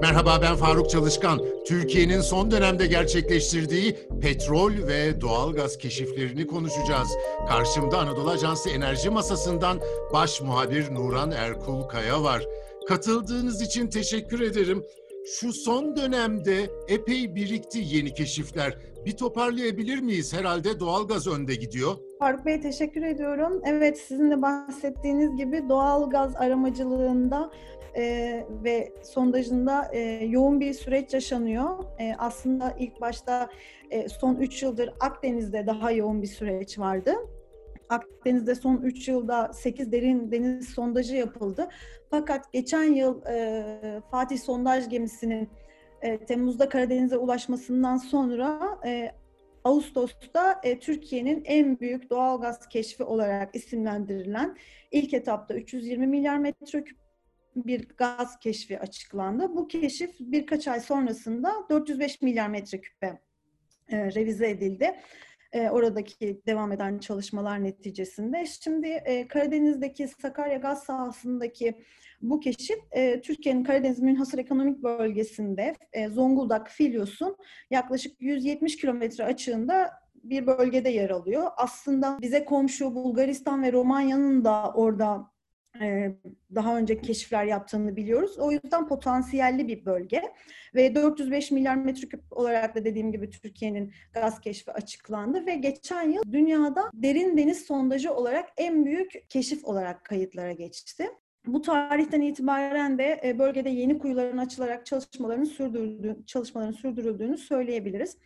Merhaba ben Faruk Çalışkan. Türkiye'nin son dönemde gerçekleştirdiği petrol ve doğalgaz keşiflerini konuşacağız. Karşımda Anadolu Ajansı Enerji Masası'ndan baş muhabir Nuran Erkul Kaya var. Katıldığınız için teşekkür ederim. Şu son dönemde epey birikti yeni keşifler. Bir toparlayabilir miyiz? Herhalde doğalgaz önde gidiyor. Faruk Bey teşekkür ediyorum. Evet sizin de bahsettiğiniz gibi doğal gaz aramacılığında e, ve sondajında e, yoğun bir süreç yaşanıyor. E, aslında ilk başta e, son 3 yıldır Akdeniz'de daha yoğun bir süreç vardı. Akdeniz'de son 3 yılda 8 derin deniz sondajı yapıldı. Fakat geçen yıl e, Fatih sondaj gemisinin e, Temmuz'da Karadeniz'e ulaşmasından sonra e, Ağustos'ta e, Türkiye'nin en büyük doğal gaz keşfi olarak isimlendirilen ilk etapta 320 milyar metreküp bir gaz keşfi açıklandı. Bu keşif birkaç ay sonrasında 405 milyar metreküpe e, revize edildi. E, oradaki devam eden çalışmalar neticesinde. Şimdi e, Karadeniz'deki Sakarya gaz sahasındaki bu keşif e, Türkiye'nin Karadeniz Münhasır Ekonomik Bölgesi'nde Zonguldak, Filyos'un yaklaşık 170 kilometre açığında bir bölgede yer alıyor. Aslında bize komşu Bulgaristan ve Romanya'nın da orada daha önce keşifler yaptığını biliyoruz. O yüzden potansiyelli bir bölge ve 405 milyar metreküp olarak da dediğim gibi Türkiye'nin gaz keşfi açıklandı ve geçen yıl dünyada derin deniz sondajı olarak en büyük keşif olarak kayıtlara geçti. Bu tarihten itibaren de e, bölgede yeni kuyuların açılarak çalışmaların sürdürüldüğünü, çalışmaların sürdürüldüğünü söyleyebiliriz.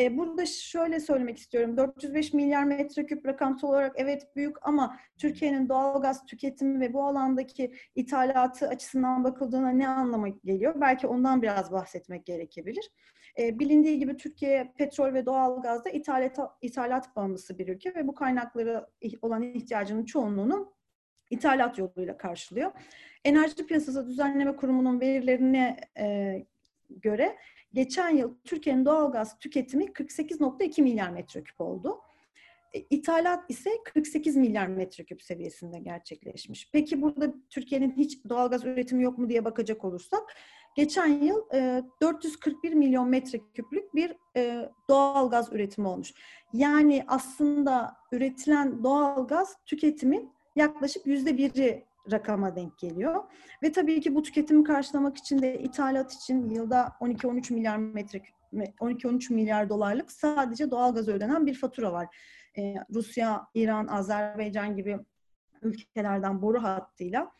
E, burada şöyle söylemek istiyorum. 405 milyar metreküp rakamsal olarak evet büyük ama Türkiye'nin doğal gaz tüketimi ve bu alandaki ithalatı açısından bakıldığında ne anlama geliyor? Belki ondan biraz bahsetmek gerekebilir. E, bilindiği gibi Türkiye petrol ve doğal gazda ithalat, ithalat bağımlısı bir ülke ve bu kaynakları olan ihtiyacının çoğunluğunu ithalat yoluyla karşılıyor. Enerji Piyasası Düzenleme Kurumu'nun verilerine e, göre geçen yıl Türkiye'nin doğal gaz tüketimi 48.2 milyar metreküp oldu. E, ithalat ise 48 milyar metreküp seviyesinde gerçekleşmiş. Peki burada Türkiye'nin hiç doğal gaz üretimi yok mu diye bakacak olursak, geçen yıl e, 441 milyon metreküplük bir e, doğal gaz üretimi olmuş. Yani aslında üretilen doğal gaz tüketimin yaklaşık yüzde biri rakama denk geliyor. Ve tabii ki bu tüketimi karşılamak için de ithalat için yılda 12-13 milyar metre 12-13 milyar dolarlık sadece doğalgaz ödenen bir fatura var. Ee, Rusya, İran, Azerbaycan gibi ülkelerden boru hattıyla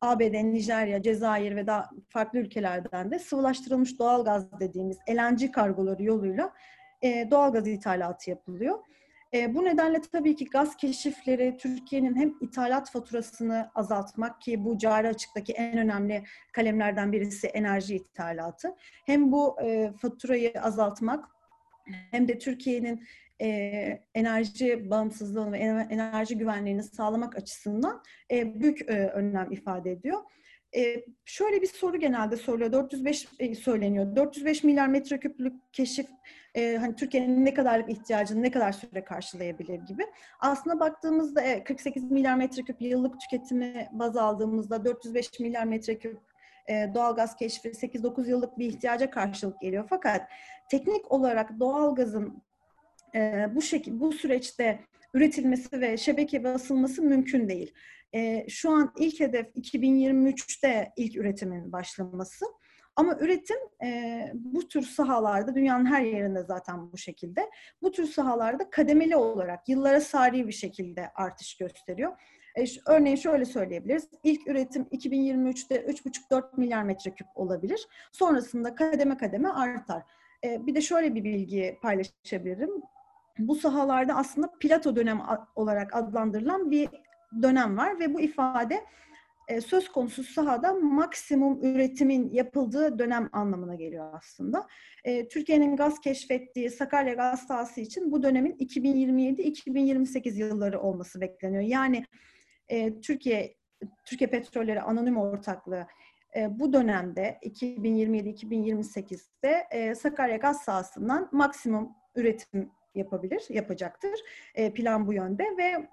ABD, Nijerya, Cezayir ve daha farklı ülkelerden de sıvılaştırılmış doğalgaz dediğimiz LNG kargoları yoluyla e, doğalgaz ithalatı yapılıyor. E, bu nedenle tabii ki gaz keşifleri Türkiye'nin hem ithalat faturasını azaltmak ki bu cari açıktaki en önemli kalemlerden birisi enerji ithalatı. Hem bu e, faturayı azaltmak hem de Türkiye'nin e, enerji bağımsızlığını ve enerji güvenliğini sağlamak açısından e, büyük e, önem ifade ediyor. E, şöyle bir soru genelde soruluyor. 405 e, söyleniyor. 405 milyar metreküplük keşif e, hani Türkiye'nin ne kadarlık ihtiyacını ne kadar süre karşılayabilir gibi. Aslında baktığımızda e, 48 milyar metreküp yıllık tüketimi baz aldığımızda 405 milyar metreküp e, doğalgaz keşfi 8-9 yıllık bir ihtiyaca karşılık geliyor. Fakat teknik olarak doğalgazın e, bu şekil bu süreçte üretilmesi ve şebeke basılması mümkün değil. E, şu an ilk hedef 2023'te ilk üretimin başlaması. Ama üretim e, bu tür sahalarda, dünyanın her yerinde zaten bu şekilde, bu tür sahalarda kademeli olarak yıllara sari bir şekilde artış gösteriyor. E, örneğin şöyle söyleyebiliriz. İlk üretim 2023'te 3,5-4 milyar metreküp olabilir. Sonrasında kademe kademe artar. E, bir de şöyle bir bilgi paylaşabilirim. Bu sahalarda aslında plato dönem olarak adlandırılan bir dönem var ve bu ifade e, söz konusu sahada maksimum üretimin yapıldığı dönem anlamına geliyor aslında. E, Türkiye'nin gaz keşfettiği Sakarya gaz sahası için bu dönemin 2027-2028 yılları olması bekleniyor. Yani e, Türkiye Türkiye Petrolleri Anonim Ortaklığı bu dönemde 2027-2028'de e, Sakarya gaz sahasından maksimum üretim yapabilir, yapacaktır. Plan bu yönde ve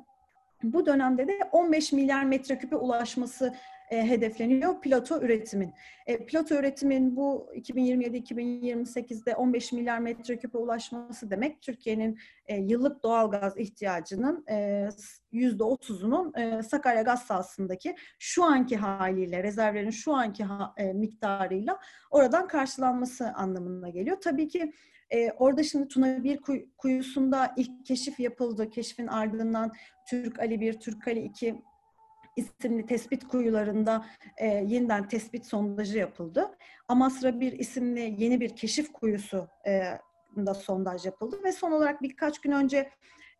bu dönemde de 15 milyar metreküpe ulaşması e, hedefleniyor plato üretimin. E, plato üretimin bu 2027-2028'de 15 milyar metreküpe ulaşması demek Türkiye'nin e, yıllık doğal gaz ihtiyacının e, %30'unun e, Sakarya gaz sahasındaki şu anki haliyle, rezervlerin şu anki ha, e, miktarıyla oradan karşılanması anlamına geliyor. Tabii ki e, orada şimdi Tuna bir kuyusunda ilk keşif yapıldı. Keşfin ardından Türk Ali 1, Türk Ali 2 isimli tespit kuyularında e, yeniden tespit sondajı yapıldı. Amasra 1 isimli yeni bir keşif kuyusu e, da sondaj yapıldı ve son olarak birkaç gün önce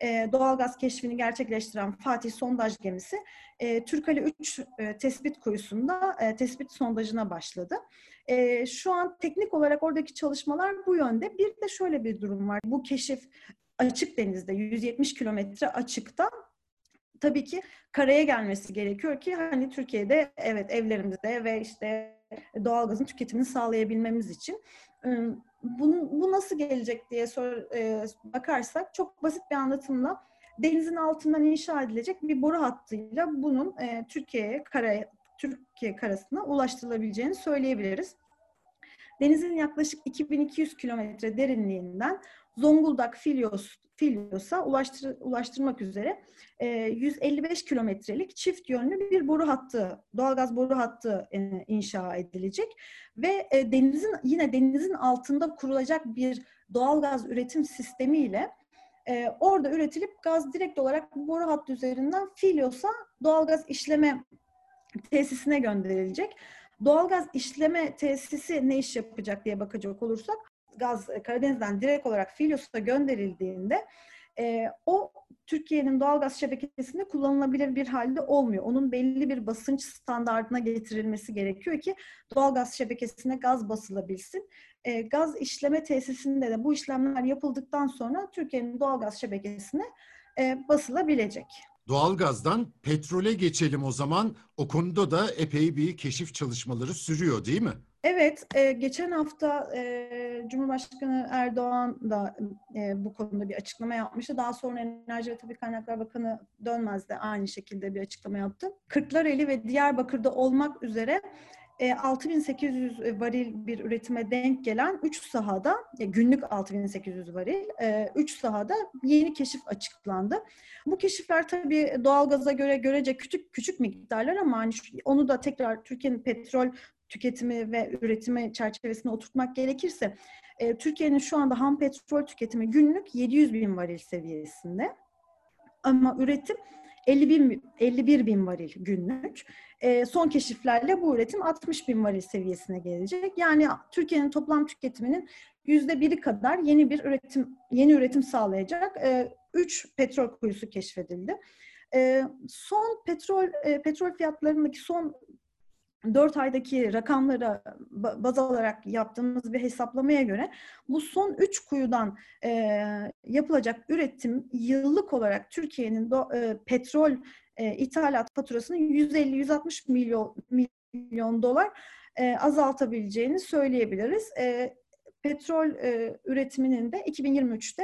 e, doğalgaz keşfini gerçekleştiren Fatih sondaj gemisi e, Türkali 3 e, tespit kuyusunda e, tespit sondajına başladı. Şu an teknik olarak oradaki çalışmalar bu yönde. Bir de şöyle bir durum var. Bu keşif açık denizde 170 kilometre açıkta tabii ki karaya gelmesi gerekiyor ki hani Türkiye'de evet evlerimizde ve işte doğalgazın tüketimini sağlayabilmemiz için. Bu, bu nasıl gelecek diye sor, e, bakarsak çok basit bir anlatımla denizin altından inşa edilecek bir boru hattıyla bunun e, Türkiye'ye karaya Türkiye karasına ulaştırılabileceğini söyleyebiliriz. Denizin yaklaşık 2200 kilometre derinliğinden Zonguldak Filyos, Filyos'a ulaştır, ulaştırmak üzere e, 155 kilometrelik çift yönlü bir boru hattı, doğalgaz boru hattı e, inşa edilecek ve e, denizin yine denizin altında kurulacak bir doğalgaz üretim sistemiyle e, orada üretilip gaz direkt olarak boru hattı üzerinden Filyos'a doğalgaz işleme tesisine gönderilecek. Doğalgaz işleme tesisi ne iş yapacak diye bakacak olursak gaz e, Karadeniz'den direkt olarak Filyos'a gönderildiğinde e, o Türkiye'nin doğalgaz şebekesinde kullanılabilir bir halde olmuyor. Onun belli bir basınç standartına getirilmesi gerekiyor ki doğalgaz şebekesine gaz basılabilsin. E, gaz işleme tesisinde de bu işlemler yapıldıktan sonra Türkiye'nin doğalgaz şebekesine e, basılabilecek. Doğalgazdan petrole geçelim o zaman. O konuda da epey bir keşif çalışmaları sürüyor değil mi? Evet, e, geçen hafta e, Cumhurbaşkanı Erdoğan da e, bu konuda bir açıklama yapmıştı. Daha sonra Enerji ve Tabii Kaynaklar Bakanı Dönmez de aynı şekilde bir açıklama yaptı. Kırklareli ve Diyarbakır'da olmak üzere 6800 e, varil bir üretime denk gelen 3 sahada, e, günlük 6800 varil, 3 e, sahada yeni keşif açıklandı. Bu keşifler tabii doğalgaza göre görece küçük küçük miktarlar ama hani onu da tekrar Türkiye'nin petrol tüketimi ve üretimi çerçevesine oturtmak gerekirse Türkiye'nin şu anda ham petrol tüketimi günlük 700 bin varil seviyesinde. Ama üretim 50 bin, 51 bin varil günlük. E, son keşiflerle bu üretim 60 bin varil seviyesine gelecek. Yani Türkiye'nin toplam tüketiminin yüzde biri kadar yeni bir üretim yeni üretim sağlayacak e, üç petrol kuyusu keşfedildi. E, son petrol e, petrol fiyatlarındaki son 4 aydaki rakamlara baz alarak yaptığımız bir hesaplamaya göre bu son 3 kuyudan e, yapılacak üretim yıllık olarak Türkiye'nin e, petrol e, ithalat faturasını 150-160 milyon, milyon dolar e, azaltabileceğini söyleyebiliriz. E, petrol e, üretiminin de 2023'te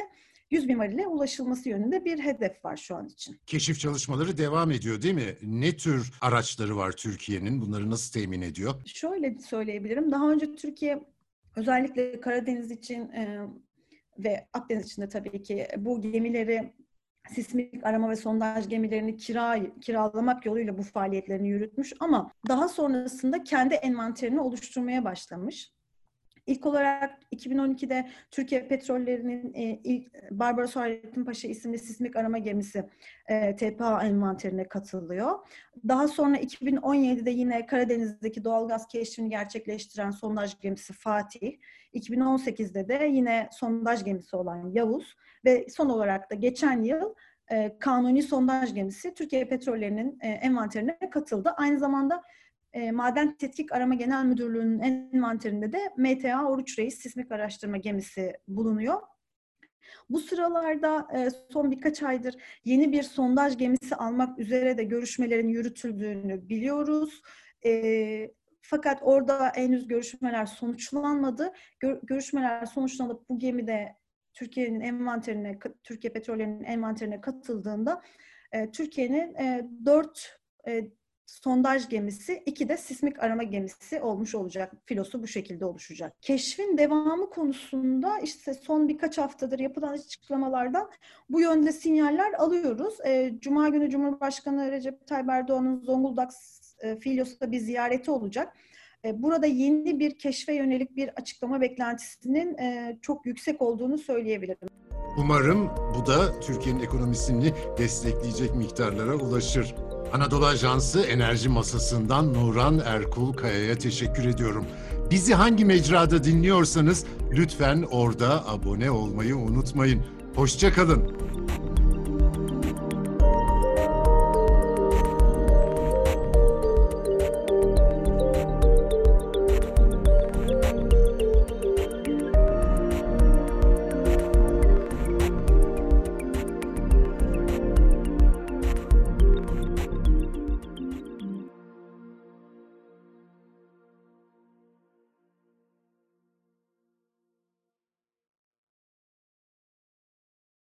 100 bin varile ulaşılması yönünde bir hedef var şu an için. Keşif çalışmaları devam ediyor değil mi? Ne tür araçları var Türkiye'nin? Bunları nasıl temin ediyor? Şöyle söyleyebilirim. Daha önce Türkiye özellikle Karadeniz için e, ve Akdeniz için de tabii ki bu gemileri sismik arama ve sondaj gemilerini kira, kiralamak yoluyla bu faaliyetlerini yürütmüş ama daha sonrasında kendi envanterini oluşturmaya başlamış. İlk olarak 2012'de Türkiye Petrollerinin e, ilk Barbaros Hayrettin Paşa isimli sismik arama gemisi e, TPA envanterine katılıyor. Daha sonra 2017'de yine Karadeniz'deki doğalgaz keşfini gerçekleştiren sondaj gemisi Fatih. 2018'de de yine sondaj gemisi olan Yavuz ve son olarak da geçen yıl e, kanuni sondaj gemisi Türkiye Petrollerinin e, envanterine katıldı. Aynı zamanda e, Maden Tetkik Arama Genel Müdürlüğü'nün envanterinde de MTA Oruç Reis sismik araştırma gemisi bulunuyor. Bu sıralarda e, son birkaç aydır yeni bir sondaj gemisi almak üzere de görüşmelerin yürütüldüğünü biliyoruz. E, Fakat orada henüz görüşmeler sonuçlanmadı. Gör- görüşmeler sonuçlanıp bu gemi de Türkiye'nin envanterine, Türkiye Petrollerinin envanterine katıldığında e, Türkiye'nin e, dört e, sondaj gemisi, iki de sismik arama gemisi olmuş olacak. Filosu bu şekilde oluşacak. Keşfin devamı konusunda işte son birkaç haftadır yapılan açıklamalardan bu yönde sinyaller alıyoruz. E, Cuma günü Cumhurbaşkanı Recep Tayyip Erdoğan'ın Zonguldak e, Filyos'ta bir ziyareti olacak. E, burada yeni bir keşfe yönelik bir açıklama beklentisinin e, çok yüksek olduğunu söyleyebilirim. Umarım bu da Türkiye'nin ekonomisini destekleyecek miktarlara ulaşır. Anadolu Ajansı Enerji Masası'ndan Nuran Erkul Kaya'ya teşekkür ediyorum. Bizi hangi mecrada dinliyorsanız lütfen orada abone olmayı unutmayın. Hoşçakalın.